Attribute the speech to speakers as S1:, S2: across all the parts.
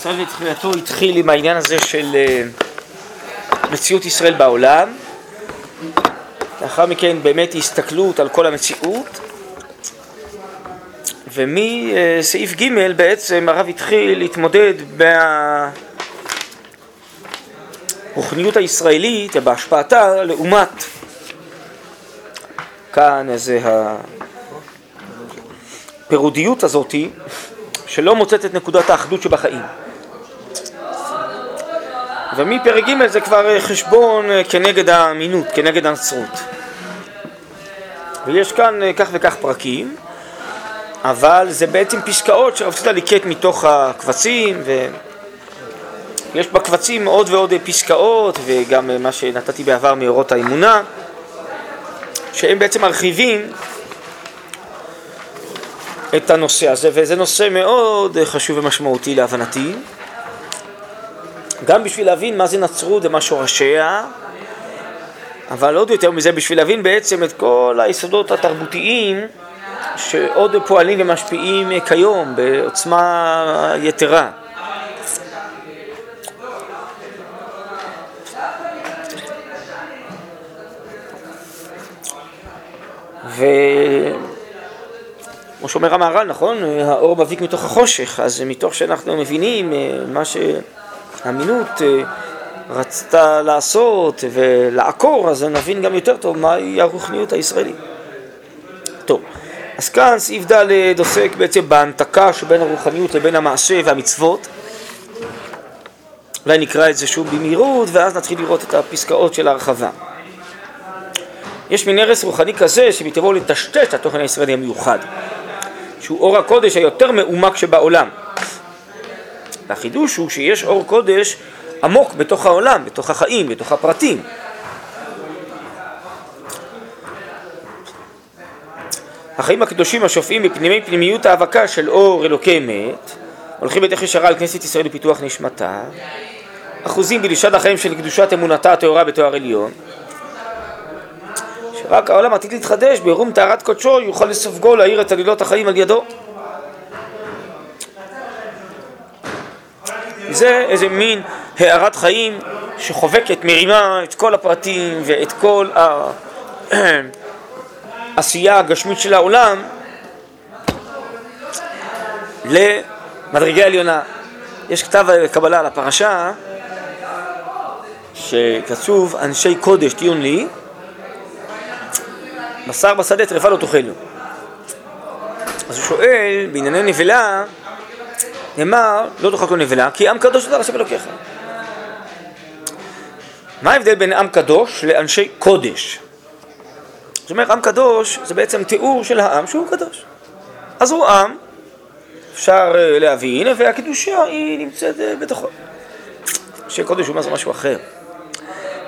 S1: ישראל בתחילתו התחיל עם העניין הזה של אה, מציאות ישראל בעולם, לאחר מכן באמת הסתכלות על כל המציאות, ומסעיף ג' בעצם הרב התחיל להתמודד ברוחניות הישראלית ובהשפעתה לעומת כאן איזה הפירודיות הזאתי שלא מוצאת את נקודת האחדות שבחיים. ומפרק ג' זה כבר חשבון כנגד האמינות, כנגד הנצרות. ויש כאן כך וכך פרקים, אבל זה בעצם פסקאות שרב ליקט מתוך הקבצים, ויש בקבצים עוד ועוד פסקאות, וגם מה שנתתי בעבר מאורות האמונה, שהם בעצם מרחיבים את הנושא הזה, וזה נושא מאוד חשוב ומשמעותי להבנתי. גם בשביל להבין מה זה נצרות ומה שורשיה, אבל עוד יותר מזה, בשביל להבין בעצם את כל היסודות התרבותיים שעוד פועלים ומשפיעים כיום בעוצמה יתרה. ו... כמו שאומר המהר"ל, נכון? האור מביא מתוך החושך, אז מתוך שאנחנו מבינים אה, מה שהאמינות אה, רצתה לעשות ולעקור, אז נבין גם יותר טוב מהי הרוחניות הישראלית. טוב, אז כאן סעיף ד' עוסק בעצם בהנתקה שבין הרוחניות לבין המעשה והמצוות. אולי נקרא את זה שוב במהירות, ואז נתחיל לראות את הפסקאות של ההרחבה. יש מין הרס רוחני כזה שמטבעו לטשטש את התוכן הישראלי המיוחד. שהוא אור הקודש היותר מעומק שבעולם. והחידוש הוא שיש אור קודש עמוק בתוך העולם, בתוך החיים, בתוך הפרטים. החיים הקדושים השופעים בפנימי פנימיות האבקה של אור אלוקי אמת, הולכים בדרך ישרה על כנסת ישראל לפיתוח נשמתה, אחוזים בלישת החיים של קדושת אמונתה הטהורה בתואר עליון, רק העולם עתיד להתחדש, בעירום טהרת קודשו יוכל לסופגו להאיר את עלילות החיים על ידו. זה איזה מין הארת חיים שחובקת, מרימה את כל הפרטים ואת כל העשייה הגשמית של העולם למדרגה עליונה. יש כתב קבלה על הפרשה שכתוב אנשי קודש טיון לי בשר בשדה טרפה לא תאכלו. אז הוא שואל, בענייני נבלה, נאמר, לא תאכל כל נבלה, כי עם קדוש אתה לשם אלוקיך. מה ההבדל בין עם קדוש לאנשי קודש? זאת אומרת, עם קדוש זה בעצם תיאור של העם שהוא קדוש. אז הוא עם, אפשר אה, להבין, והקדושה היא נמצאת אה, בתוכו. אנשי קודש הוא משהו אחר.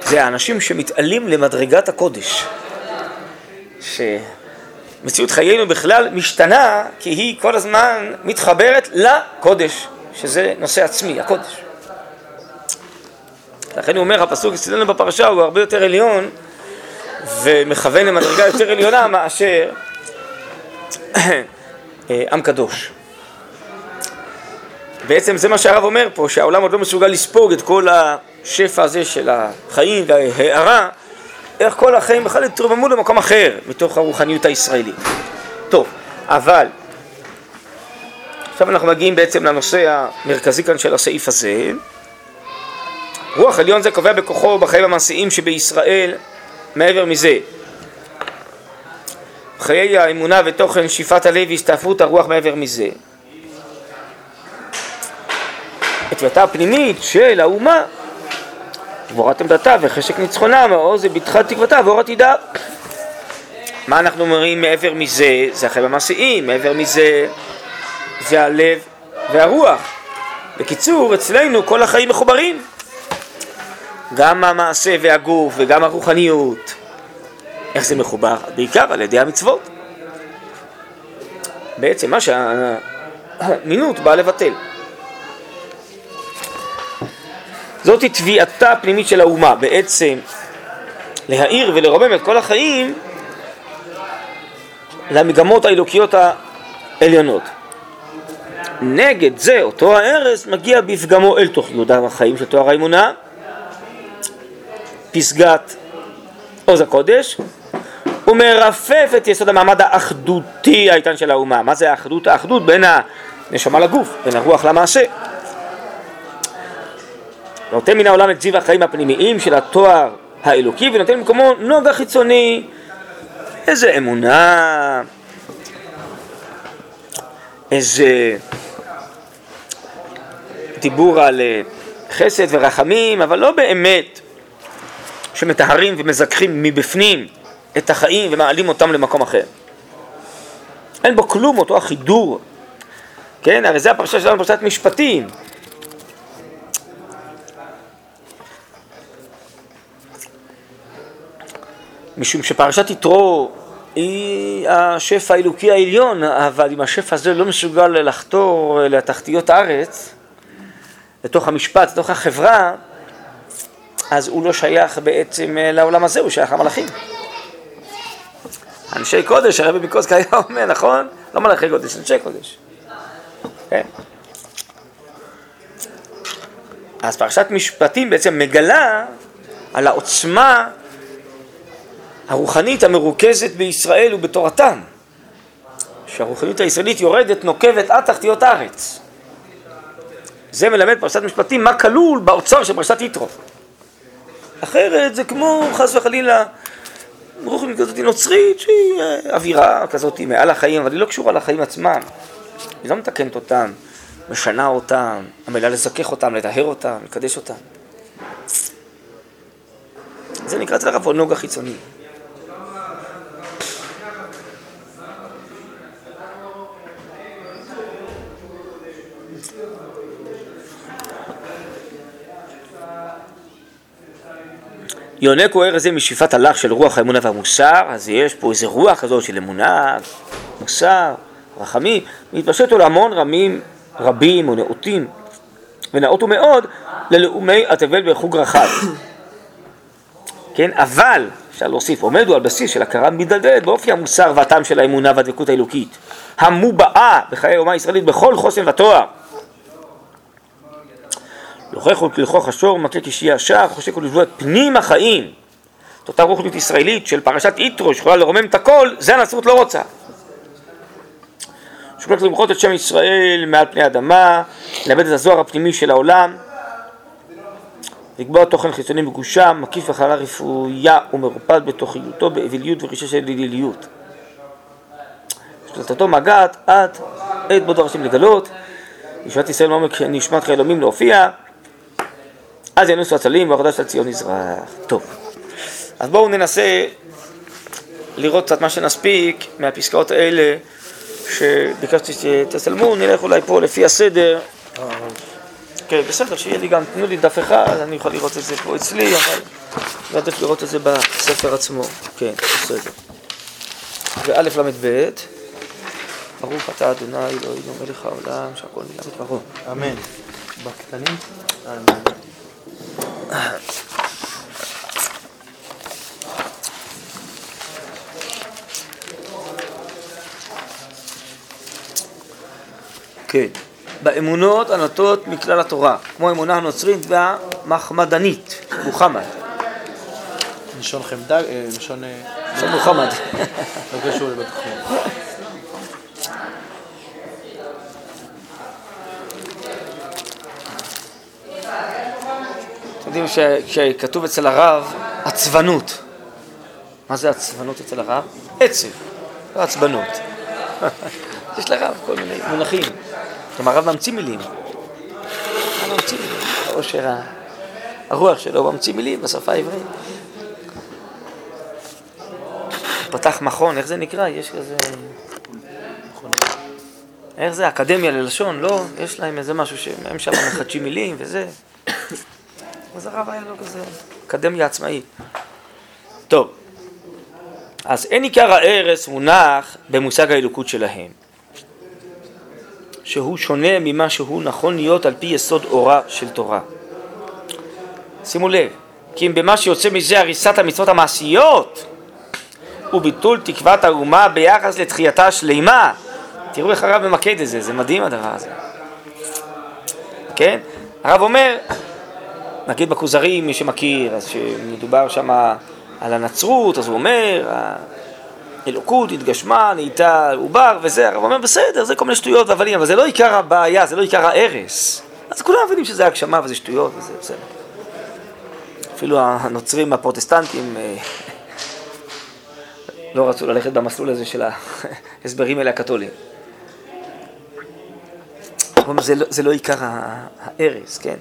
S1: זה האנשים שמתעלים למדרגת הקודש. שמציאות חיינו בכלל משתנה כי היא כל הזמן מתחברת לקודש, שזה נושא עצמי, הקודש. לכן הוא אומר, הפסוק אצלנו בפרשה הוא הרבה יותר עליון ומכוון למדרגה יותר עליונה מאשר עם קדוש. בעצם זה מה שהרב אומר פה, שהעולם עוד לא מסוגל לספוג את כל השפע הזה של החיים וההארה איך כל החיים בכלל התרוממו למקום אחר מתוך הרוחניות הישראלית. טוב, אבל עכשיו אנחנו מגיעים בעצם לנושא המרכזי כאן של הסעיף הזה. רוח עליון זה קובע בכוחו בחיים המעשיים שבישראל מעבר מזה. חיי האמונה ותוכן שאיפת הלב והסתעפות הרוח מעבר מזה. את תביעתה הפנימית של האומה גבורת עמדתה וחשק ניצחונה, מעוז ובטחת תקוותה ואור עתידה. מה אנחנו אומרים מעבר מזה? זה החיים המעשיים, מעבר מזה זה הלב והרוח. בקיצור, אצלנו כל החיים מחוברים. גם המעשה והגוף וגם הרוחניות. איך זה מחובר? בעיקר על ידי המצוות. בעצם מה שהמינות באה לבטל. זאתי תביעתה הפנימית של האומה, בעצם להאיר ולרומם את כל החיים למגמות האלוקיות העליונות. נגד זה, אותו הארס מגיע בפגמו אל תוך יהודה החיים של תואר האמונה, פסגת עוז הקודש, ומרפף את יסוד המעמד האחדותי האיתן של האומה. מה זה האחדות? האחדות בין הנשמה לגוף, בין הרוח למעשה. נותן מן העולם את זיו החיים הפנימיים של התואר האלוקי ונותן במקומו נוגה חיצוני, איזה אמונה, איזה דיבור על אה, חסד ורחמים, אבל לא באמת שמטהרים ומזכחים מבפנים את החיים ומעלים אותם למקום אחר. אין בו כלום אותו החידור, כן? הרי זה הפרשה שלנו, פרשת משפטים. משום שפרשת יתרו היא השפע האלוקי העליון, אבל אם השפע הזה לא מסוגל לחתור לתחתיות הארץ, לתוך המשפט, לתוך החברה, אז הוא לא שייך בעצם לעולם הזה, הוא שייך למלאכים. אנשי קודש, הרבי מקוסק היה אומר, נכון? לא מלאכי קודש, אנשי קודש. כן? אז פרשת משפטים בעצם מגלה על העוצמה הרוחנית המרוכזת בישראל ובתורתם. שהרוחניות הישראלית יורדת, נוקבת עד תחתיות הארץ. זה מלמד פרשת משפטים מה כלול באוצר של פרשת יתרו. אחרת זה כמו חס וחלילה רוחנית כזאת נוצרית שהיא אה, אווירה כזאת מעל החיים, אבל היא לא קשורה לחיים עצמם. היא לא מתקנת אותם, משנה אותם, עמלה לזכך אותם, לטהר אותם, לקדש אותם. זה נקרא אצל הרב נוגה חיצוני. יונקו ער הזה משאיפת הלך של רוח האמונה והמוסר, אז יש פה איזה רוח כזאת של אמונה, מוסר, רחמים, מתפשט לו המון רמים רבים ונאותים, ונאותו מאוד ללאומי התבל בחוג רחב. כן, אבל, אפשר להוסיף, עומדו על בסיס של הכרה מדלדלת באופי המוסר והטעם של האמונה והדבקות האלוקית, המובעה בחיי האומה הישראלית בכל חוסן ותואר. לוכח ולכלכוך השור, מכה השער, חושק ולבלוע פנים החיים. את אותה רוחנית ישראלית של פרשת יתרו, שיכולה לרומם את הכל, זה הנצרות לא רוצה. שוקלת למחות את שם ישראל מעל פני האדמה, לאבד את הזוהר הפנימי של העולם, לקבוע תוכן חיצוני מגושם, מקיף וחלה רפויה ומרופד בתוכיותו באוויליות ורישה של אליליות. שלטתו מגעת עד עת בו דבר השם לגלות, ישועת ישראל מעומק נשמת חיי אלומים להופיע, אז ינוסו הצלים והחדש של ציון יזרח. טוב, אז בואו ננסה לראות קצת מה שנספיק מהפסקאות האלה שביקשתי שתצלמו, נלך אולי פה לפי הסדר. כן, בסדר, שיהיה לי גם, תנו לי דף אחד, אני יכול לראות את זה פה אצלי, אבל עדיף לראות את זה בספר עצמו. כן, בסדר. ואלף ל"ב, ברוך אתה אדוני אלוהינו מלך העולם, שהכל נהיה בדברו.
S2: אמן. בקטנים? אמן.
S1: כן. באמונות הנוטות מכלל התורה, כמו האמונה הנוצרית והמחמדנית, מוחמד.
S2: לשון חמדה, אה, לשון... אה,
S1: לשון מוחמד.
S2: לא קשור לבית חולים.
S1: יודעים שכשכתוב אצל הרב עצבנות, מה זה עצבנות אצל הרב? עצב, לא עצבנות. יש לרב כל מיני מונחים. כלומר הרב ממציא מילים. הרב ממציא מילים, העושר הרוח שלו ממציא מילים בשפה העברית. פתח מכון, איך זה נקרא? יש כזה... איך זה? אקדמיה ללשון, לא? יש להם איזה משהו שהם שם מחדשים מילים וזה. אז הרב היה לו כזה אקדמיה עצמאית. טוב, אז אין עיקר הארס מונח במושג האלוקות שלהם, שהוא שונה ממה שהוא נכון להיות על פי יסוד אורה של תורה. שימו לב, כי אם במה שיוצא מזה הריסת המצוות המעשיות וביטול תקוות האומה ביחס לתחייתה השלימה, תראו איך הרב ממקד את זה, זה מדהים הדבר הזה. כן? הרב אומר, נגיד בכוזרים, מי שמכיר, אז שמדובר שם על הנצרות, אז הוא אומר, האלוקות התגשמה, נהייתה עובר וזה, הרב אומר, בסדר, זה כל מיני שטויות והבלים, אבל זה לא עיקר הבעיה, זה לא עיקר ההרס. אז כולם מבינים שזה הגשמה וזה שטויות וזה בסדר. אפילו הנוצרים הפרוטסטנטים אה, לא רצו ללכת במסלול הזה של ההסברים האלה הקתולים. זה לא, זה לא עיקר ההרס, כן?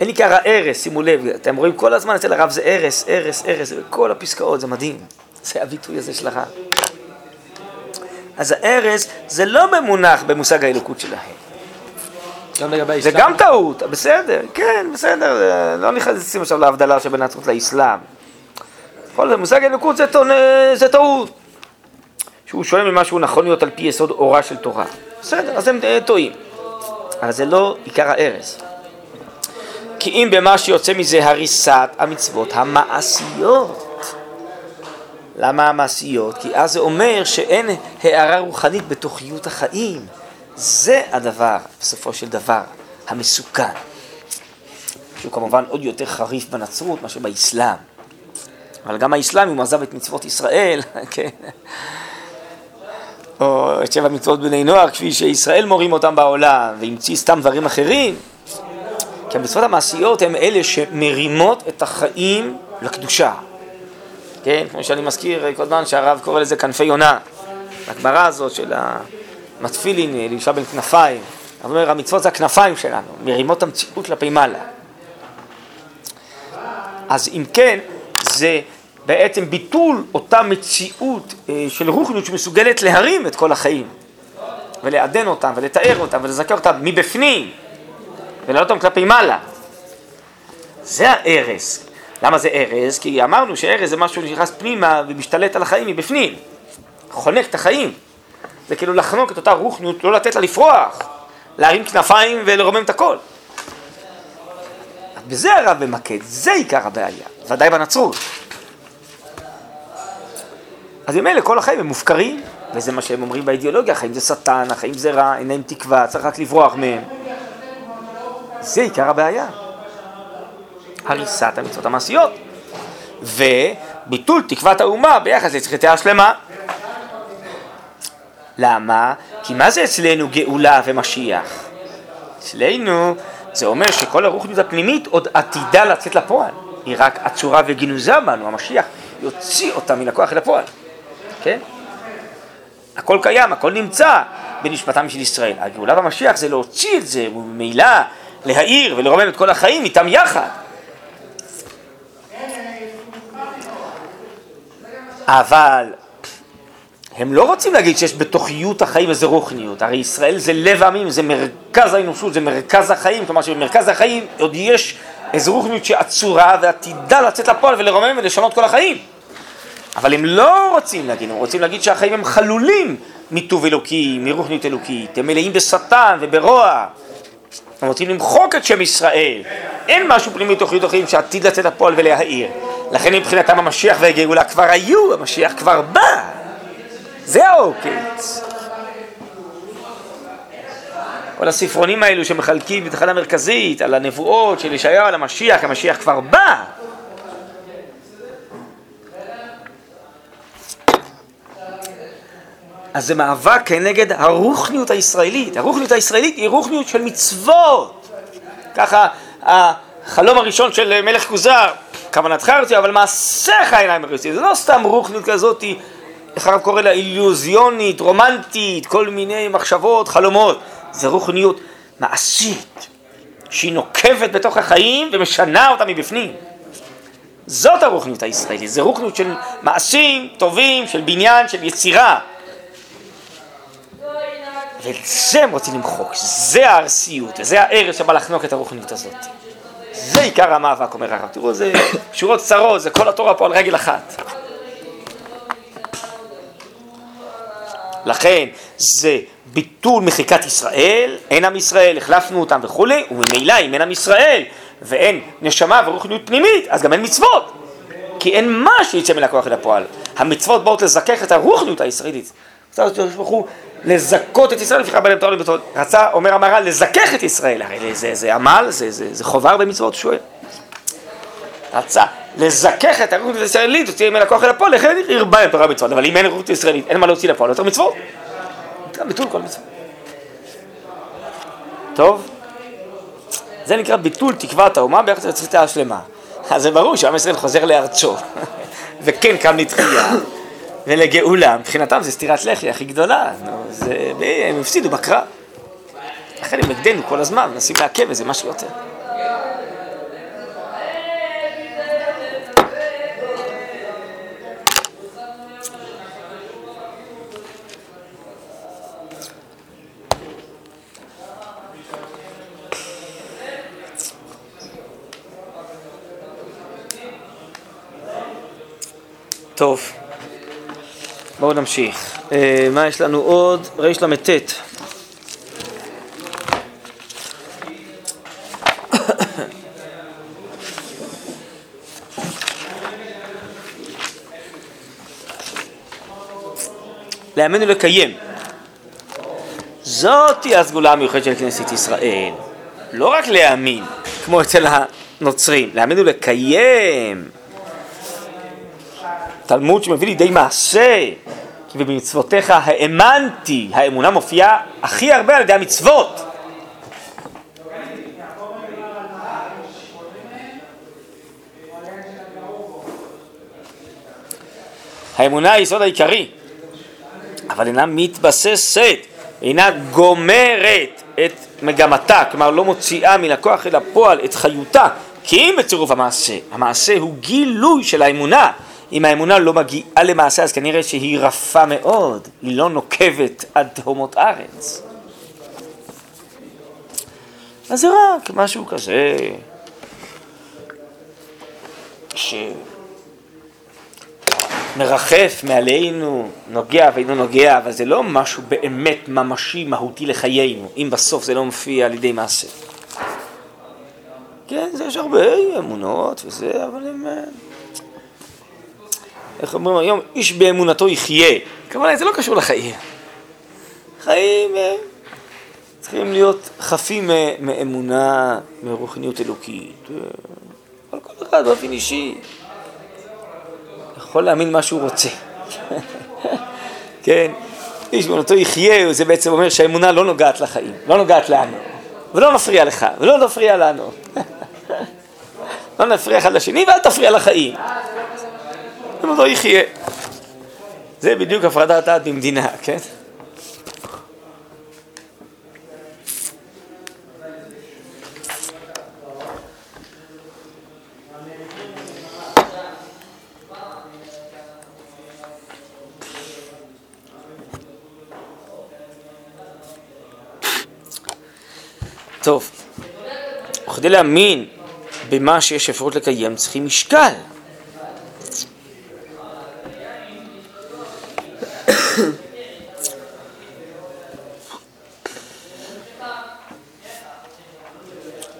S1: אין עיקר ההרס, שימו לב, אתם רואים כל הזמן אצל הרב זה הרס, הרס, הרס, כל הפסקאות, זה מדהים. זה הביטוי הזה של הרב. אז ההרס זה לא ממונח במושג האלוקות שלהם.
S2: גם לגבי
S1: זה גם טעות, בסדר, כן, בסדר, לא נכנסים עכשיו להבדלה שבין הנצרות לאסלאם. כל זה, מושג אלוקות זה, זה טעות. שהוא שואל ממה שהוא נכון להיות על פי יסוד אורה של תורה. בסדר, אז הם אה, טועים. אבל זה לא עיקר ההרס. כי אם במה שיוצא מזה הריסת המצוות המעשיות. למה המעשיות? כי אז זה אומר שאין הערה רוחנית בתוכיות החיים. זה הדבר, בסופו של דבר, המסוכן. שהוא כמובן עוד יותר חריף בנצרות מאשר באסלאם. אבל גם האסלאם, הוא עזב את מצוות ישראל, כן, או את שבע מצוות בני נוער, כפי שישראל מורים אותם בעולם, והמציא סתם דברים אחרים. כי המצוות המעשיות הן אלה שמרימות את החיים לקדושה. כן, כמו שאני מזכיר כל הזמן שהרב קורא לזה כנפי יונה. הגמרא הזאת של המתפילין, לאישה בין כנפיים. הוא אומר, המצוות זה הכנפיים שלנו, מרימות המציאות כלפי מעלה. אז אם כן, זה בעצם ביטול אותה מציאות אה, של רוחניות שמסוגלת להרים את כל החיים ולעדן אותם ולתאר אותם ולזכר אותם מבפנים ולהעלות אותם כלפי מעלה. זה ההרס. למה זה הרס? כי אמרנו שהרס זה משהו שנכנס פנימה ומשתלט על החיים מבפנים. חונק את החיים. זה כאילו לחנוק את אותה רוחניות, לא לתת לה לפרוח, להרים כנפיים ולרומם את הכל. בזה הרב ממקד, זה עיקר הבעיה, ודאי בנצרות. אז ממילא כל החיים הם מופקרים, וזה מה שהם אומרים באידיאולוגיה, החיים זה שטן, החיים זה רע, אין להם תקווה, צריך רק לברוח מהם. זה עיקר הבעיה. הריסת המצוות המעשיות. וביטול תקוות האומה ביחס לצריכתה השלמה. למה? כי מה זה אצלנו גאולה ומשיח? אצלנו זה אומר שכל הרוחניות הפנימית עוד עתידה לצאת לפועל. היא רק עצורה וגנוזה בנו, המשיח יוציא אותה מן הכוח אל הפועל. כן? הכל קיים, הכל נמצא בנשמתם של ישראל. הגאולה במשיח זה להוציא את זה, וממילא להאיר ולרומם את כל החיים איתם יחד. אבל הם לא רוצים להגיד שיש בתוכיות החיים איזה רוחניות, הרי ישראל זה לב העמים, זה מרכז האנושות, זה מרכז החיים, כלומר שבמרכז החיים עוד יש איזו רוחניות שעצורה ועתידה לצאת לפועל ולרומם ולשנות כל החיים. אבל הם לא רוצים להגיד, הם רוצים להגיד שהחיים הם חלולים מטוב אלוקי, מרוחניות אלוקית, הם מלאים בשטן וברוע. הם רוצים למחוק את שם ישראל. אין משהו פנימי תוכנית החיים שעתיד לצאת לפועל ולהאיר. לכן מבחינתם המשיח והגאולה כבר היו, המשיח כבר בא. זה העוקץ. כל הספרונים האלו שמחלקים בתחנה מרכזית על הנבואות של ישעיהו על המשיח, המשיח כבר בא. אז זה מאבק כנגד הרוחניות הישראלית. הרוחניות הישראלית היא רוחניות של מצוות. ככה החלום הראשון של מלך כוזר, כוונתך הרצי, אבל מעשיך אינם הרצי. זה לא סתם רוחניות כזאת, איך הרב קורא לה איליוזיונית, רומנטית, כל מיני מחשבות, חלומות. זה רוחניות מעשית, שהיא נוקבת בתוך החיים ומשנה אותה מבפנים. זאת הרוחניות הישראלית, זה רוחניות של מעשים טובים, של בניין, של יצירה. ואת זה הם רוצים למחוק, זה הארסיות, וזה הארץ שבא לחנוק את הרוחניות הזאת. זה עיקר המאבק, אומר הרב. תראו, זה שורות צרות, זה כל התורה פה על רגל אחת. לכן זה ביטול מחיקת ישראל, אין עם ישראל, החלפנו אותם וכולי, וממילא אם אין עם ישראל ואין נשמה ורוחניות פנימית, אז גם אין מצוות. כי אין מה שיצא מן הכוח אל הפועל. המצוות באות לזכך את הרוחניות הישראלית. הקדוש ברוך הוא לזכות את ישראל, לפיכך בהם תורה למצוות. רצה, אומר המהר"ל, לזכך את ישראל, הרי זה, זה עמל, זה, זה, זה חובה הרבה מצוות, שואל. רצה לזכך את הרשות הישראלית, תוציא ממנה כוח אל הפועל, לכן הרבה להם תורה ומצוות, אבל אם אין רשות ישראלית, אין מה להוציא לפועל, יותר מצוות. ביטול כל מצוות. טוב, זה נקרא ביטול תקוות האומה ביחס לצריתה השלמה. אז זה ברור שעם ישראל חוזר לארצו, וכן קם לתחייה ולגאולה, מבחינתם זה סטירת לחי הכי גדולה, נו, זה, הם הפסידו בקרב. לכן הם נגדנו כל הזמן, מנסים לעכב איזה משהו יותר. טוב, בואו נמשיך. אה, מה יש לנו עוד? רל"ט. לאמן ולקיים. זאתי הסגולה המיוחדת של כנסת ישראל. לא רק להאמין, כמו אצל הנוצרים, להאמין ולקיים. תלמוד שמביא לידי מעשה, כי במצוותיך האמנתי, האמונה מופיעה הכי הרבה על ידי המצוות. האמונה היא היסוד העיקרי, אבל אינה מתבססת, אינה גומרת את מגמתה, כלומר לא מוציאה מן הכוח אל הפועל את חיותה, כי אם בצירוף המעשה, המעשה הוא גילוי של האמונה, אם האמונה לא מגיעה למעשה, אז כנראה שהיא רפה מאוד, היא לא נוקבת עד תהומות ארץ. אז זה רק משהו כזה, שמרחף מעלינו, נוגע ואינו נוגע, אבל זה לא משהו באמת ממשי, מהותי לחיינו, אם בסוף זה לא מופיע על ידי מעשה. כן, יש הרבה אמונות וזה, אבל הם... איך אומרים היום, איש באמונתו יחיה. כמובן, זה לא קשור לחיים. חיים אה, צריכים להיות חפים מאמונה, מרוחניות אלוקית. אה, אבל כל אחד באופן אישי יכול להאמין מה שהוא רוצה. כן, איש באמונתו יחיה, זה בעצם אומר שהאמונה לא נוגעת לחיים, לא נוגעת לנו, ולא נפריע לך, ולא נפריע לנו. לא נפריע אחד לשני ואל תפריע לחיים. לא יחיה. זה בדיוק הפרדת דת במדינה, כן? טוב, וכדי להאמין במה שיש אפשרות לקיים צריכים משקל.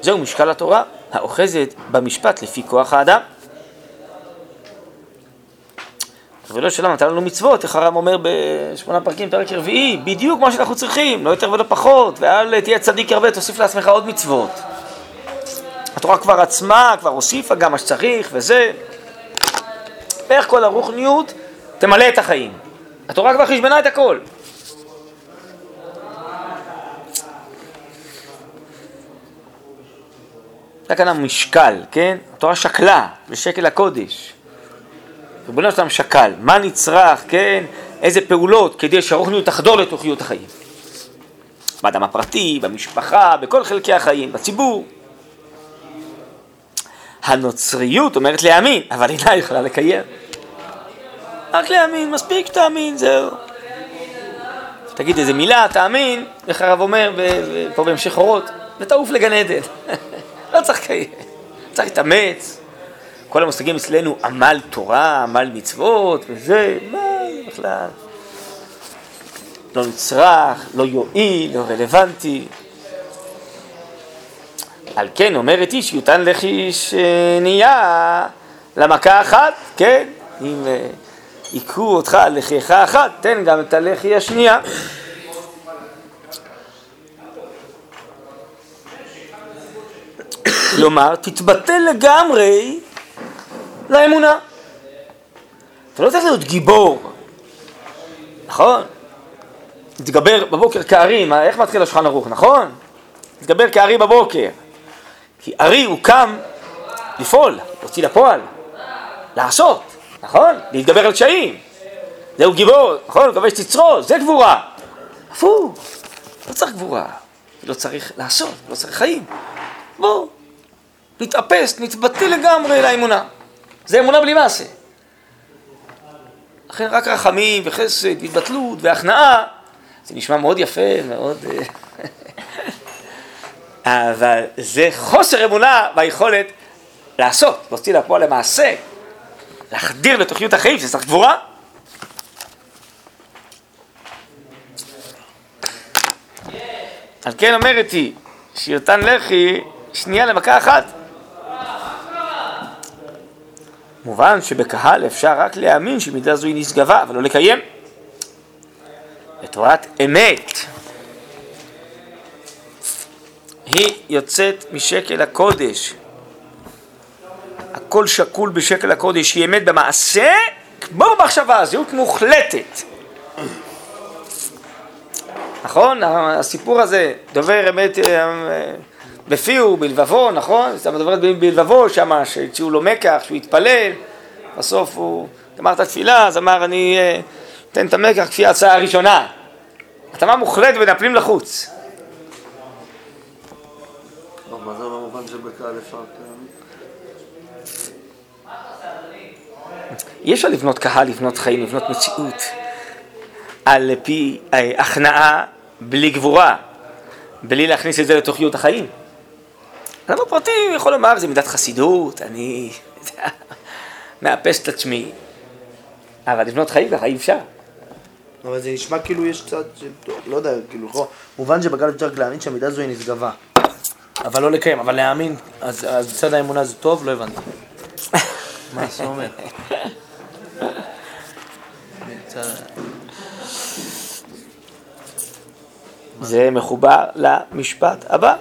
S1: זהו משקל התורה האוחזת במשפט לפי כוח האדם. ולא שלם נתן לנו מצוות, איך הרב אומר בשמונה פרקים, פרק רביעי, בדיוק מה שאנחנו צריכים, לא יותר ולא פחות, ואל תהיה צדיק הרבה, תוסיף לעצמך עוד מצוות. התורה כבר עצמה, כבר הוסיפה גם מה שצריך וזה. איך כל הרוחניות תמלא את החיים. התורה כבר חשבנה את הכל. זה כאן המשקל, כן? התורה שקלה בשקל הקודש. ריבונו שלם שקל, מה נצרך, כן? איזה פעולות כדי שהרוחניות תחדור לתוכיות החיים. באדם הפרטי, במשפחה, בכל חלקי החיים, בציבור. הנוצריות אומרת להאמין, אבל אינה יכולה לקיים. רק להאמין, מספיק שתאמין, זהו. תגיד איזה מילה, תאמין, איך הרב אומר פה בהמשך אורות, ותעוף לגן עדן. לא צריך לקיים, צריך להתאמץ. כל המושגים אצלנו, עמל תורה, עמל מצוות, וזה, מה בכלל? לא נצרך, לא יועיל, לא רלוונטי. על כן אומרת איש, יותן לחי שנייה למכה אחת, כן? אם יקרו אותך על לחייך אחת, תן גם את הלחי השנייה. כלומר, תתבטל לגמרי לאמונה. אתה לא צריך להיות גיבור, נכון? תתגבר בבוקר כארי, איך מתחיל השולחן ערוך, נכון? תתגבר כארי בבוקר. כי ארי הוא קם לפעול, להוציא לפועל, לעשות. נכון? להתגבר על קשיים. זהו גיבור, נכון? כובש תצרו, זה גבורה. הפוך, לא צריך גבורה, לא צריך לעשות, לא צריך חיים. בואו, נתאפס, נתבטא לגמרי לאמונה. זה אמונה בלי מעשה. לכן רק רחמים וחסד והתבטלות והכנעה, זה נשמע מאוד יפה, מאוד... אה, אבל זה חוסר אמונה ביכולת לעשות, להוציא לפועל למעשה, להחדיר לתוכניות החיים, שזה צריך גבורה. על כן אומרת היא, שירתן לחי שנייה למכה אחת. מובן שבקהל אפשר רק להאמין שמידה זו היא נשגבה, אבל לא לקיים. בתורת אמת היא יוצאת משקל הקודש. הכל שקול בשקל הקודש, היא אמת במעשה כמו במחשבה, זהות מוחלטת. נכון? הסיפור הזה, דובר אמת אה, בפיהו, בלבבו, נכון? אתה מדבר בלבבו שם, שהציעו לו מקח, שהוא התפלל, בסוף הוא גמר את התפילה, אז אמר אני אה, אתן את המקח כפי ההצעה הראשונה. התאמה מוחלטת בין הפנים לחוץ.
S3: מה זה במובן שבקהל אפשר
S1: אי אפשר לבנות קהל, לבנות חיים, לבנות מציאות על פי אה, הכנעה בלי גבורה, בלי להכניס את זה לתוכיות החיים. אדם הפרטי יכול לומר, זה מידת חסידות, אני מאפס את עצמי, אבל לבנות חיים ככה אי אפשר.
S2: אבל זה נשמע כאילו יש קצת, לא יודע, כאילו, לא, מובן שבקהל אפשר להאמין שהמידה הזו היא נשגבה. אבל לא לקיים, אבל להאמין, אז בצד האמונה זה טוב? לא הבנתי. מה זה אומר?
S1: זה מחובר למשפט הבא.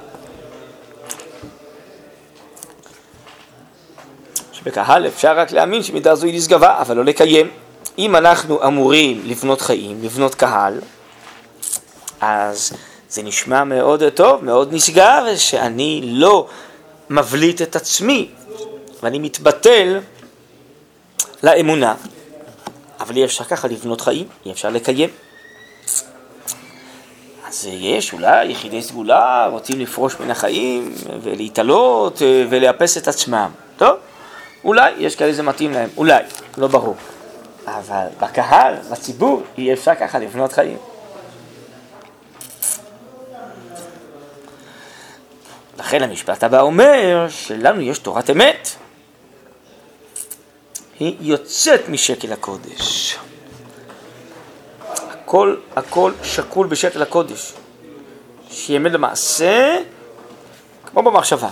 S1: שבקהל אפשר רק להאמין שמידה זו היא נשגבה, אבל לא לקיים. אם אנחנו אמורים לבנות חיים, לבנות קהל, אז זה נשמע מאוד טוב, מאוד נשגב, שאני לא מבליט את עצמי, ואני מתבטל לאמונה. אבל אי אפשר ככה לבנות חיים, אי אפשר לקיים. אז יש אולי יחידי סגולה, רוצים לפרוש מן החיים ולהתעלות אה, ולאפס את עצמם. טוב, אולי יש כאלה זה מתאים להם, אולי, לא ברור. אבל בקהל, בציבור, אי אפשר ככה לבנות חיים. לכן המשפט הבא אומר שלנו יש תורת אמת. היא יוצאת משקל הקודש. הכל, הכל שקול בשקל הקודש. שהיא אמת למעשה כמו במחשבה.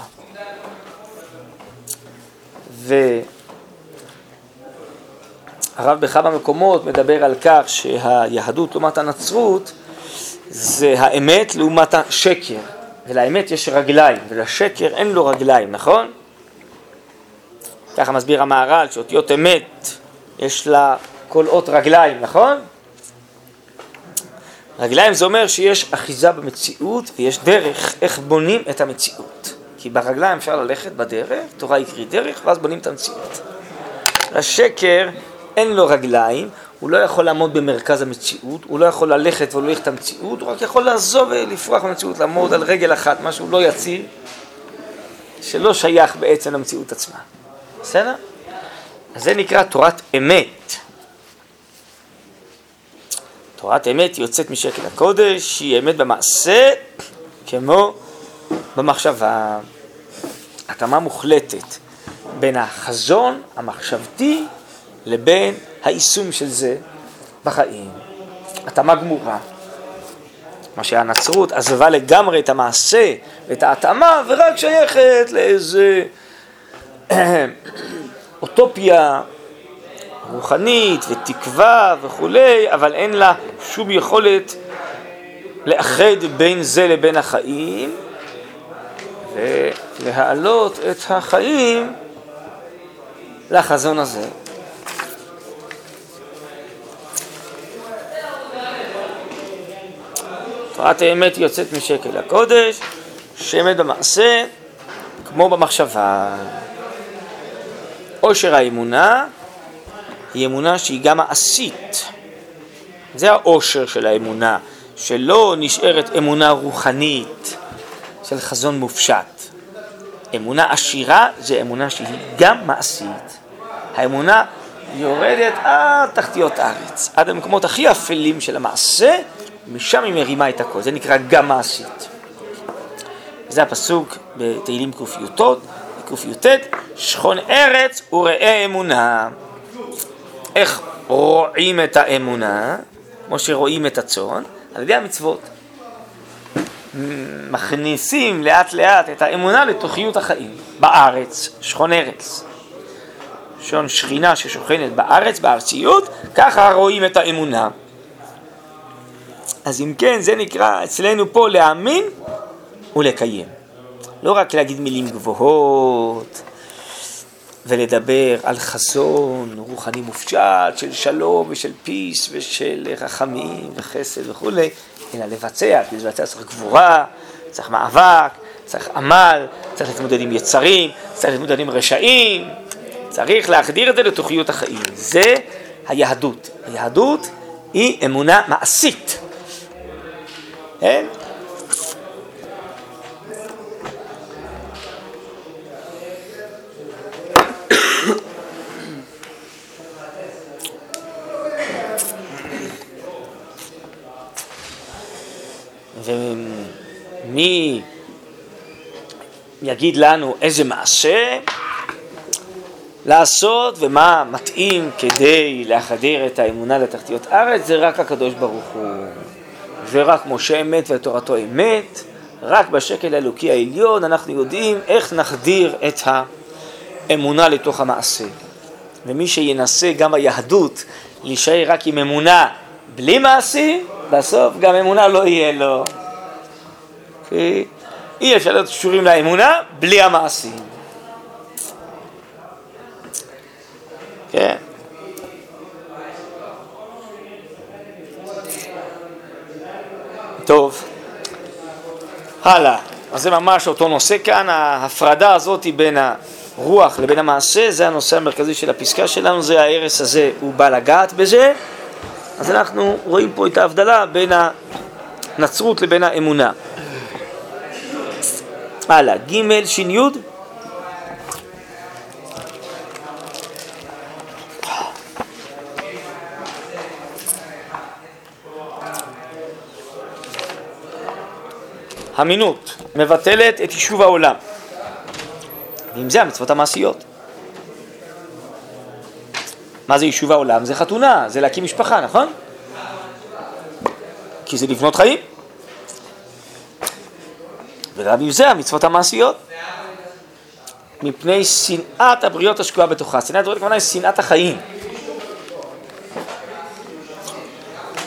S1: והרב בכמה מקומות מדבר על כך שהיהדות לעומת הנצרות זה האמת לעומת השקר. ולאמת יש רגליים, ולשקר אין לו רגליים, נכון? ככה מסביר המהר"ל, שאותיות אמת, יש לה כל אות רגליים, נכון? רגליים זה אומר שיש אחיזה במציאות ויש דרך איך בונים את המציאות. כי ברגליים אפשר ללכת בדרך, תורה יקריא דרך, ואז בונים את המציאות. לשקר אין לו רגליים, הוא לא יכול לעמוד במרכז המציאות, הוא לא יכול ללכת ולהוליך את המציאות, הוא רק יכול לעזוב ולפרוח במציאות, לעמוד על רגל אחת, משהו לא יציב, שלא שייך בעצם למציאות עצמה. בסדר? אז זה נקרא תורת אמת. תורת אמת יוצאת משקל הקודש, היא אמת במעשה כמו במחשבה. התאמה מוחלטת בין החזון המחשבתי לבין היישום של זה בחיים. התאמה גמורה. מה שהנצרות עזבה לגמרי את המעשה ואת ההתאמה ורק שייכת לאיזה אוטופיה רוחנית ותקווה וכולי, אבל אין לה שום יכולת לאחד בין זה לבין החיים, ולהעלות את החיים לחזון הזה. תורת האמת יוצאת משקל הקודש, שמת במעשה כמו במחשבה. עושר האמונה היא אמונה שהיא גם מעשית. זה העושר של האמונה, שלא נשארת אמונה רוחנית של חזון מופשט. אמונה עשירה זה אמונה שהיא גם מעשית. האמונה יורדת עד תחתיות הארץ, עד המקומות הכי אפלים של המעשה, משם היא מרימה את הכל, זה נקרא גם מעשית. זה הפסוק בתהילים קי"ט, שכון ארץ וראה אמונה. איך רואים את האמונה? כמו שרואים את הצאן, על ידי המצוות. מכניסים לאט לאט את האמונה לתוכיות החיים בארץ, שכון ארץ. לשון שכינה ששוכנת בארץ, בארציות, ככה רואים את האמונה. אז אם כן, זה נקרא אצלנו פה להאמין ולקיים. לא רק להגיד מילים גבוהות ולדבר על חזון רוחני מופשט של שלום ושל פיס ושל רחמים וחסד וכולי, אלא לבצע, כי לבצע צריך גבורה, צריך מאבק, צריך עמל, צריך להתמודד עם יצרים, צריך להתמודד עם רשעים, צריך להחדיר את זה לתוכיות החיים. זה היהדות. היהדות היא אמונה מעשית. כן? ומי יגיד לנו איזה מעשה לעשות ומה מתאים כדי להחדיר את האמונה לתחתיות ארץ, זה רק הקדוש ברוך הוא. ורק משה אמת ותורתו אמת, רק בשקל האלוקי העליון אנחנו יודעים איך נחדיר את האמונה לתוך המעשה. ומי שינסה גם היהדות להישאר רק עם אמונה בלי מעשים, בסוף גם אמונה לא יהיה לו. כי אי אפשר להיות קשורים לאמונה בלי המעשים. כן. טוב, הלאה. אז זה ממש אותו נושא כאן, ההפרדה הזאת בין הרוח לבין המעשה, זה הנושא המרכזי של הפסקה שלנו, זה ההרס הזה, הוא בא לגעת בזה. אז אנחנו רואים פה את ההבדלה בין הנצרות לבין האמונה. הלאה, ג' ש"י אמינות מבטלת את יישוב העולם. ועם זה המצוות המעשיות. מה זה יישוב העולם? זה חתונה, זה להקים משפחה, נכון? כי זה לבנות חיים. עם זה המצוות המעשיות. מפני שנאת הבריות השקועה בתוכה. שנאת הבריות הכוונה היא שנאת החיים.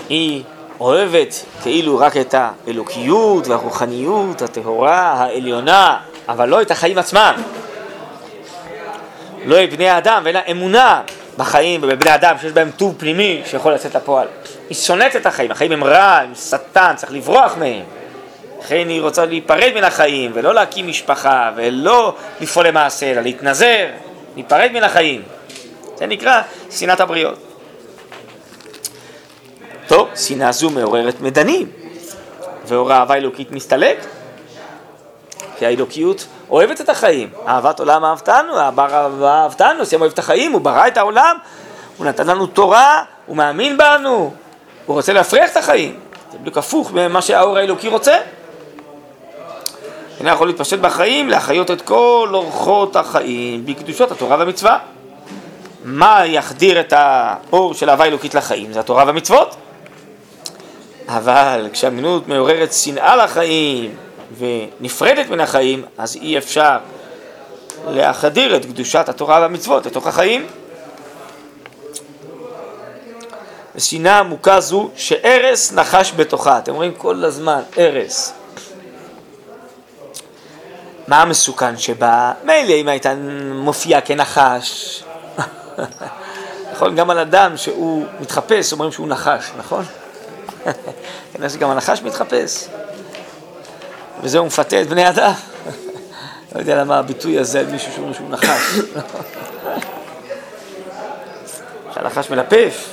S1: היא אוהבת כאילו רק את האלוקיות והרוחניות הטהורה העליונה, אבל לא את החיים עצמם. לא את בני האדם, לה אמונה בחיים ובבני אדם שיש בהם טוב פנימי שיכול לצאת לפועל. היא שונאת את החיים, החיים הם רע, הם שטן, צריך לברוח מהם. לכן היא רוצה להיפרד מן החיים, ולא להקים משפחה, ולא לפעול למעשה, אלא להתנזר, להיפרד מן החיים. זה נקרא שנאת הבריות. טוב, שנאה זו מעוררת מדנים, ואור האהבה האלוקית מסתלק, כי האלוקיות אוהבת את החיים. אהבת עולם אהבתנו, אהבתנו, סיים אוהב את החיים, הוא ברא את העולם, הוא נתן לנו תורה, הוא מאמין בנו, הוא רוצה להפריח את החיים. זה בדיוק הפוך ממה שהאור האלוקי רוצה. אינו יכול להתפשט בחיים, להחיות את כל אורחות החיים בקדושות התורה והמצווה. מה יחדיר את האור של אהבה אלוקית לחיים? זה התורה והמצוות. אבל כשהמינות מעוררת שנאה לחיים ונפרדת מן החיים, אז אי אפשר להחדיר את קדושת התורה והמצוות לתוך החיים. ושנאה עמוקה זו שארס נחש בתוכה. אתם רואים כל הזמן, ארס. מה המסוכן שבה? מילא אם הייתה מופיעה כנחש. נכון? גם על אדם שהוא מתחפש, אומרים שהוא נחש, נכון? כנראה שגם הנחש מתחפש. וזה הוא מפתה את בני אדם. לא יודע למה הביטוי הזה על מישהו שאומר שהוא נחש. שהנחש מלפף,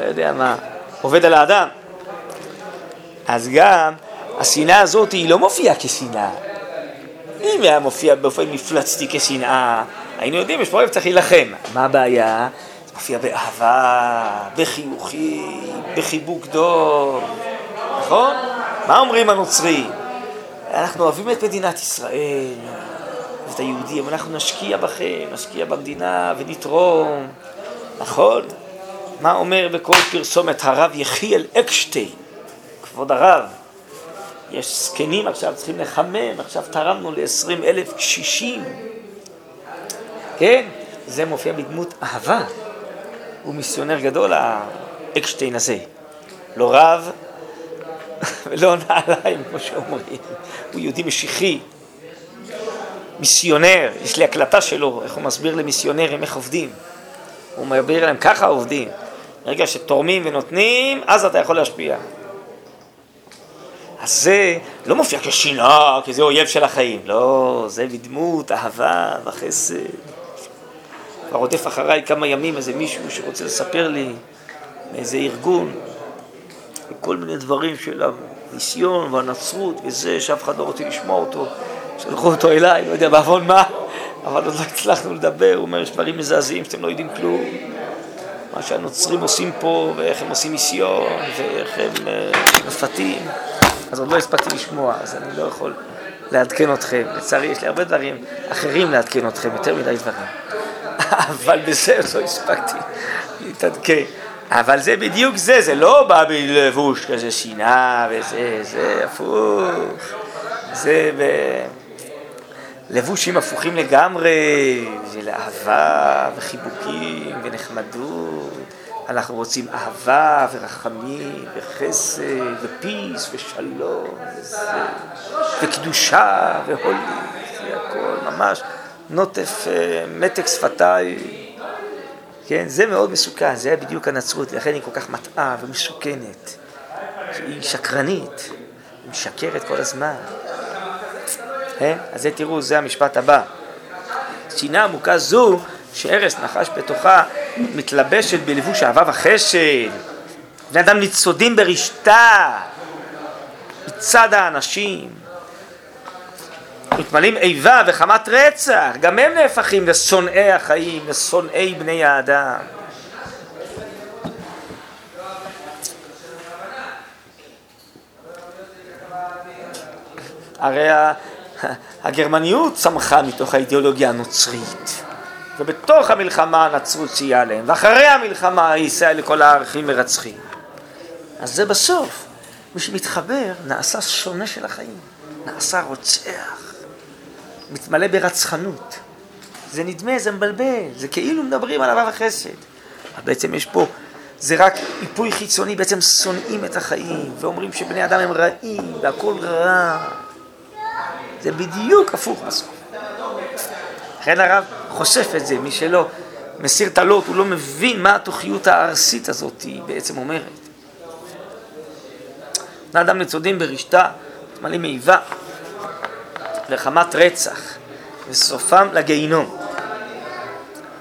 S1: לא יודע מה, עובד על האדם. אז גם השנאה הזאת היא לא מופיעה כשנאה. אם היה מופיע באופן מפלצתי כשנאה, היינו יודעים, יש פה אוהב צריך להילחם. מה הבעיה? זה מופיע באהבה, בחיוכים, בחיבוק דוב, נכון? מה אומרים הנוצרים? אנחנו אוהבים את מדינת ישראל, את היהודים, אנחנו נשקיע בכם, נשקיע במדינה ונתרום, נכון? מה אומר בכל פרסומת הרב יחיאל אקשטיין, כבוד הרב? יש זקנים עכשיו, צריכים לחמם, עכשיו תרמנו ל-20 אלף קשישים. כן, זה מופיע בדמות אהבה. הוא מיסיונר גדול, האקשטיין הזה. לא רב ולא נעליים, כמו שאומרים. הוא יהודי משיחי, מיסיונר, יש לי הקלטה שלו, איך הוא מסביר למיסיונרים איך עובדים. הוא מסביר להם ככה עובדים. ברגע שתורמים ונותנים, אז אתה יכול להשפיע. אז זה לא מופיע כשנאה, כי זה אויב של החיים. לא, זה בדמות אהבה וחסד. כבר רודף אחריי כמה ימים איזה מישהו שרוצה לספר לי מאיזה ארגון, וכל מיני דברים של המיסיון והנצרות וזה, שאף אחד לא רוצה לשמוע אותו. שלחו אותו אליי, לא יודע בעוון מה, אבל עוד לא הצלחנו לדבר. הוא אומר, יש דברים מזעזעים שאתם לא יודעים כלום. מה שהנוצרים עושים פה, ואיך הם עושים מיסיון, ואיך הם uh, מפתים. אז עוד לא הספקתי לשמוע, אז אני לא יכול לעדכן אתכם. לצערי, יש לי הרבה דברים אחרים לעדכן אתכם, יותר מדי דברים. אבל בזה עוד לא הספקתי להתעדכן. אבל זה בדיוק זה, זה לא בא בלבוש כזה שנאה וזה, זה הפוך. זה בלבושים הפוכים לגמרי, זה לאהבה וחיבוקים ונחמדות. אנחנו רוצים אהבה ורחמים וחסד ופיס ושלום וקדושה והולי, זה הכל ממש נוטף מתק שפתיים. כן, זה מאוד מסוכן, זה בדיוק הנצרות, לכן היא כל כך מטעה ומסוכנת. היא שקרנית, היא משקרת כל הזמן. כן? אז זה תראו, זה המשפט הבא. שנאה עמוקה זו שארס נחש בתוכה מתלבשת בלבוש אהבה וחשד. בני אדם ניצודים ברשתה מצד האנשים. מתמלאים איבה וחמת רצח, גם הם נהפכים לשונאי החיים, לשונאי בני האדם. הרי הגרמניות צמחה מתוך האידיאולוגיה הנוצרית. ובתוך המלחמה הנצרות סייעה להם, ואחרי המלחמה היא סייעה לכל הערכים מרצחים. אז זה בסוף, מי שמתחבר נעשה שונה של החיים, נעשה רוצח, מתמלא ברצחנות. זה נדמה, זה מבלבל, זה כאילו מדברים על אהבה וחסד. אבל בעצם יש פה, זה רק איפוי חיצוני, בעצם שונאים את החיים, ואומרים שבני אדם הם רעים, והכל רע. זה בדיוק הפוך בסוף. לכן הרב חושף את זה, מי שלא מסיר את הלוט, הוא לא מבין מה התוכיות הארסית הזאת היא בעצם אומרת. בני אדם ניצודים ברשתה, מתמלאים מאיבה, לחמת רצח, וסופם לגיהינום.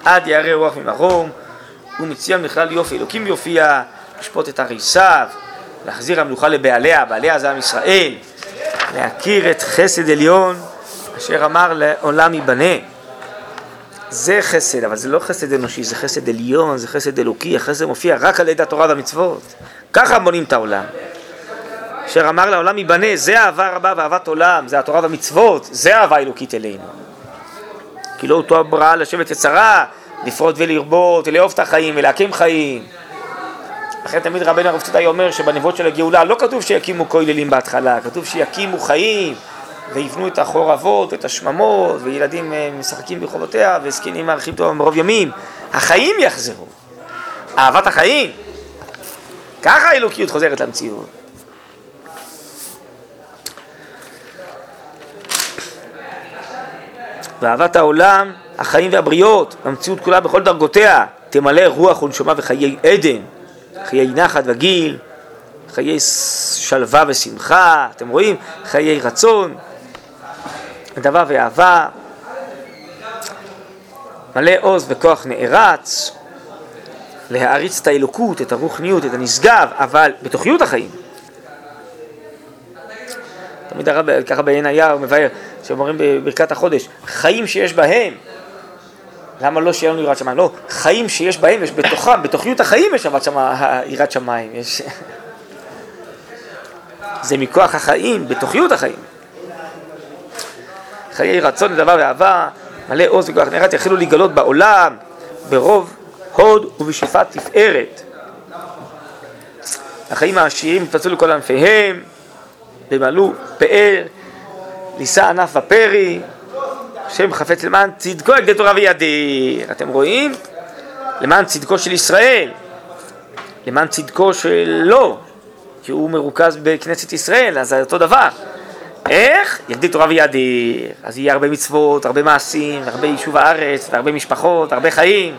S1: עד ירא רוח ממרום, ומציון בכלל יופי. אלוקים יופיע, לשפוט את הריסיו, להחזיר המלוכה לבעליה, בעליה זה עם ישראל, להכיר את חסד עליון, אשר אמר לעולם ייבנה. זה חסד, אבל זה לא חסד אנושי, זה חסד עליון, זה חסד אלוקי, החסד מופיע רק על ידי התורה והמצוות. ככה בונים את העולם. אשר אמר לעולם ייבנה, זה אהבה רבה ואהבת עולם, זה התורה והמצוות, זה אהבה אלוקית אלינו. כי לא אותו בראה לשבת יצרה, לפרוט ולרבות, ולאהוב את החיים ולהקים חיים. לכן תמיד רבנו הרב צדאי אומר שבנבואות של הגאולה לא כתוב שיקימו כוללים בהתחלה, כתוב שיקימו חיים ויבנו את החורבות, את השממות, וילדים אה, משחקים ברחובותיה, וזקנים מארחים טוב מרוב ימים. החיים יחזרו. אהבת החיים. ככה האלוקיות חוזרת למציאות. ואהבת העולם, החיים והבריות, המציאות כולה בכל דרגותיה, תמלא רוח ונשמה וחיי עדן, חיי נחת וגיל, חיי שלווה ושמחה, אתם רואים? חיי רצון, נדבה ואהבה, מלא עוז וכוח נערץ, להעריץ את האלוקות, את הרוחניות, את הנשגב, אבל בתוכיות החיים. תמיד הרב, ככה בעין הוא מבאר, שאומרים בברכת החודש, חיים שיש בהם, למה לא שיהיה לנו יראת שמיים? לא, חיים שיש בהם, יש בתוכם, בתוכיות החיים יש יראת שמיים, יש... זה מכוח החיים, בתוכיות החיים. חיי רצון לדבר ואהבה, מלא עוז וכוח נערת יחלו להיגלות בעולם ברוב הוד ובשאיפת תפארת. החיים העשירים יתפצלו לכל ענפיהם, ומלאו פאר, לישא ענף ופרי, שם חפץ למען צדקו ידי תורה וידיר. אתם רואים? למען צדקו של ישראל, למען צדקו שלו, כי הוא מרוכז בכנסת ישראל, אז זה אותו דבר. איך? יגדיל תורה וידיר. אז יהיה הרבה מצוות, הרבה מעשים, הרבה יישוב הארץ, הרבה משפחות, הרבה חיים.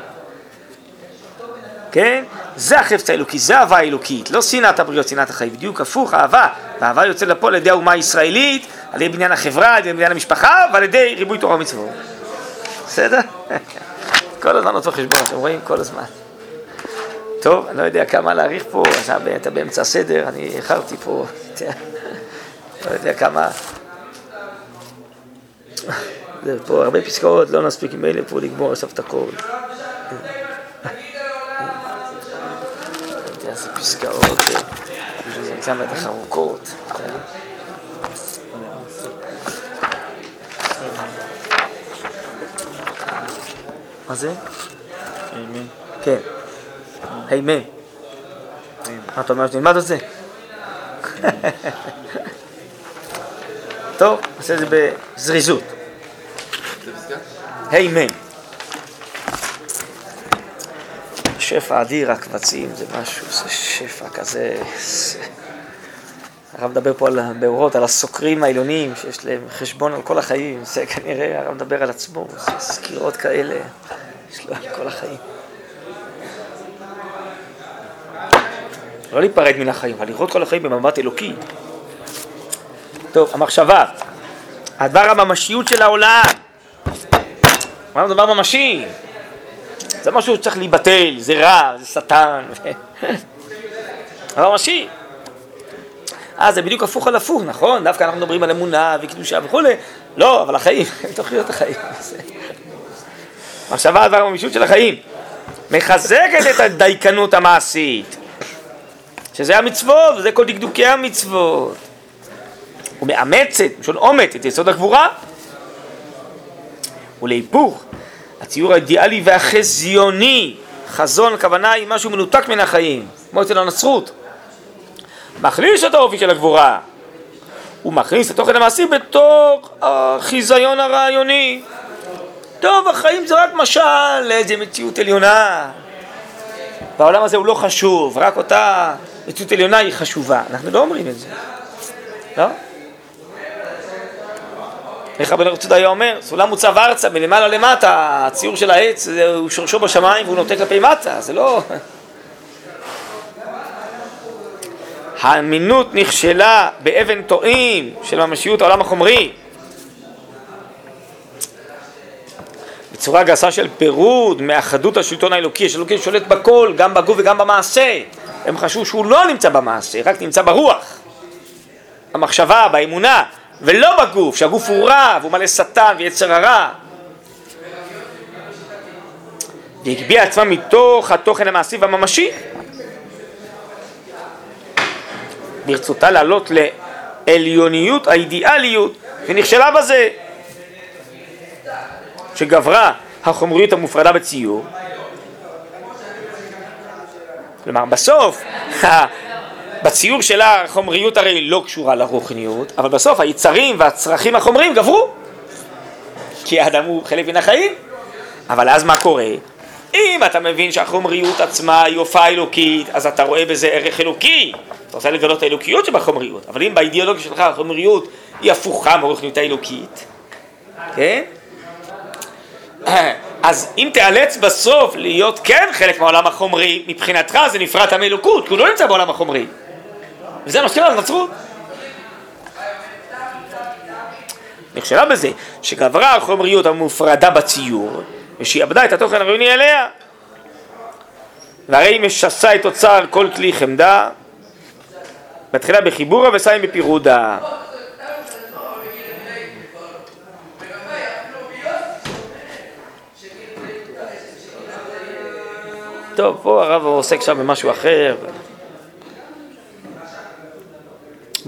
S1: כן? זה החפץ האלוקי, זה אהבה האלוקית, לא שנאת הבריות, שנאת החיים, בדיוק הפוך, אהבה. והאהבה יוצאת לפועל על ידי האומה הישראלית, על ידי בניין החברה, על ידי בניין המשפחה, ועל ידי ריבוי תורה ומצוות. בסדר? כל הזמן אותו חשבון, אתם רואים? כל הזמן. טוב, אני לא יודע כמה להאריך פה, אתה באמצע הסדר, אני איחרתי פה. לא יודע כמה... זה פה הרבה פסקאות, לא נספיק עם אלה פה לגמור עכשיו את הכל. איזה פסקאות, זה גם בטח ארוכות. מה זה? כן. הימן. מה אתה אומר? נלמד את זה. טוב, נעשה את זה בזריזות. הימן. שפע אדיר, הקבצים, זה משהו, זה שפע כזה... הרב מדבר פה על הבאורות, על הסוקרים העילוניים, שיש להם חשבון על כל החיים, זה כנראה, הרב מדבר על עצמו, זה סקירות כאלה, יש לו על כל החיים. לא להיפרד מן החיים, אבל לראות כל החיים במבט אלוקי. טוב, המחשבה, הדבר הממשיות של העולם, אמרנו דבר ממשי, זה משהו שצריך להיבטל, זה רע, זה שטן, דבר ממשי. אה, זה בדיוק הפוך על הפוך, נכון? דווקא אנחנו מדברים על אמונה וקדושה וכולי, לא, אבל החיים, תוכניות החיים. מחשבה על דבר הממשיות של החיים, מחזקת את הדייקנות המעשית, שזה המצוות, וזה כל דקדוקי המצוות. ומאמצת, לשון אומץ, את יסוד הגבורה. ולהיפוך, הציור האידיאלי והחזיוני, חזון, הכוונה היא משהו מנותק מן החיים, כמו אצל הנצרות. מחליש את האופי של הגבורה. הוא מכניס את התוכן המעשי בתוך החיזיון הרעיוני. טוב, החיים זה רק משל לאיזה מציאות עליונה. והעולם הזה הוא לא חשוב, רק אותה מציאות עליונה היא חשובה. אנחנו לא אומרים את זה, לא? איך רבנו רצודה היה אומר? סולם מוצב ארצה, מלמעלה למטה, הציור של העץ הוא שורשו בשמיים והוא נוטה כלפי מטה, זה לא... האמינות נכשלה באבן טועים של ממשיות העולם החומרי. בצורה גסה של פירוד מאחדות השלטון האלוקי, שאלוקי שולט בכל, גם בגוף וגם במעשה. הם חשבו שהוא לא נמצא במעשה, רק נמצא ברוח, המחשבה, באמונה. ולא בגוף, שהגוף הוא רע והוא מלא שטן ויצר הרע. והגביה עצמה מתוך התוכן המעשי והממשי. ברצותה לעלות לעליוניות האידיאליות ונכשלה בזה שגברה החומריות המופרדה בציור כלומר בסוף בציור שלה החומריות הרי לא קשורה לרוחניות, אבל בסוף היצרים והצרכים החומריים גברו. כי האדם הוא חלק מן החיים. אבל אז מה קורה? אם אתה מבין שהחומריות עצמה היא הופעה אלוקית, אז אתה רואה בזה ערך אלוקי. אתה רוצה לגלות האלוקיות שבחומריות, אבל אם באידיאולוגיה שלך החומריות היא הפוכה מהרוחניות האלוקית, כן? אז אם תיאלץ בסוף להיות כן חלק מהעולם החומרי, מבחינתך זה נפרט המלוקות, כי הוא לא נמצא בעולם החומרי. וזה משפיע על הנצרות. נכשלה בזה שגברה החומריות המופרדה בציור, ושעבדה את התוכן הראוני אליה. והרי היא משסה את אוצר כל כלי חמדה, מתחילה בחיבורה וסיים בפירודה. טוב, פה הרב עוסק שם במשהו אחר.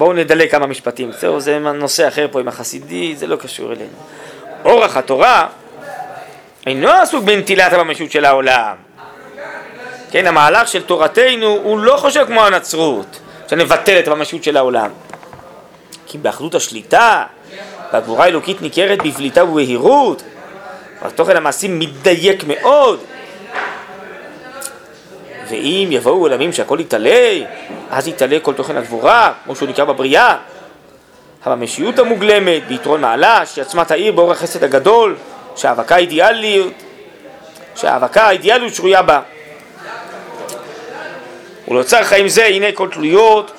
S1: בואו נדלג כמה משפטים, זהו, זה נושא אחר פה עם החסידי, זה לא קשור אלינו. אורח התורה אינו עסוק בנטילת הממשות של העולם. כן, המהלך של תורתנו הוא לא חושב כמו הנצרות, שנבטל את הממשות של העולם. כי באחדות השליטה, והגבורה האלוקית ניכרת בבליטה ובהירות, והתוכן המעשי מדייק מאוד, ואם יבואו עולמים שהכל יתעלה, אז יתעלה כל תוכן הגבורה, כמו שהוא נקרא בבריאה. הממשיות המוגלמת ביתרון מעלה, שעצמה תאיר באור החסד הגדול, שהאבקה האידיאליות, שהאבקה האידיאליות שרויה בה. ולאוצר חיים זה, הנה כל תלויות,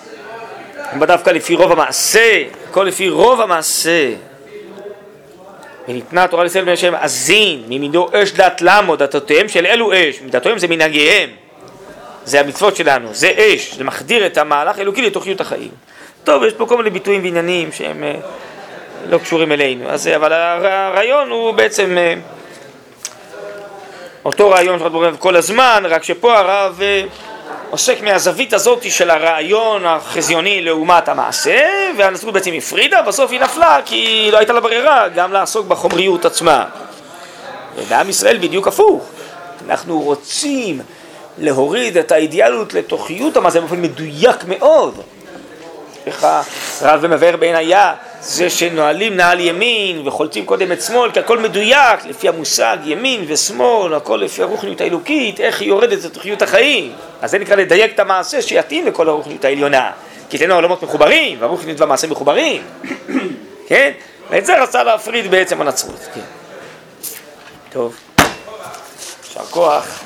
S1: דווקא לפי רוב המעשה, הכל לפי רוב המעשה. וניתנה התורה לישראל בני השם אזין, ממידו אש דת למו, דתותיהם של אלו אש, מידתיהם זה מנהגיהם. זה המצוות שלנו, זה אש, זה מחדיר את המהלך האלוקי לתוכיות החיים. טוב, יש פה כל מיני ביטויים ועניינים שהם אה, לא קשורים אלינו, אז, אה, אבל הרעיון הוא בעצם אה, אותו רעיון שאנחנו מדברים כל הזמן, רק שפה הרב עוסק מהזווית הזאת של הרעיון החזיוני לעומת המעשה, והנצרות בעצם הפרידה, בסוף היא נפלה כי לא הייתה לה ברירה גם לעסוק בחומריות עצמה. ובעם ישראל בדיוק הפוך, אנחנו רוצים להוריד את האידיאליות לתוכיות המעשה באופן מדויק מאוד. איך הרב ומבאר בעינייה זה שנועלים נעל ימין וחולצים קודם את שמאל כי הכל מדויק לפי המושג ימין ושמאל, הכל לפי הרוחניות האלוקית, איך היא יורדת לתוכיות החיים. אז זה נקרא לדייק את המעשה שיתאים לכל הרוחניות העליונה. כי אצלנו העולמות מחוברים והרוחניות והמעשה מחוברים, כן? ואת זה רצה להפריד בעצם הנצרות, כן. טוב, יישר כוח.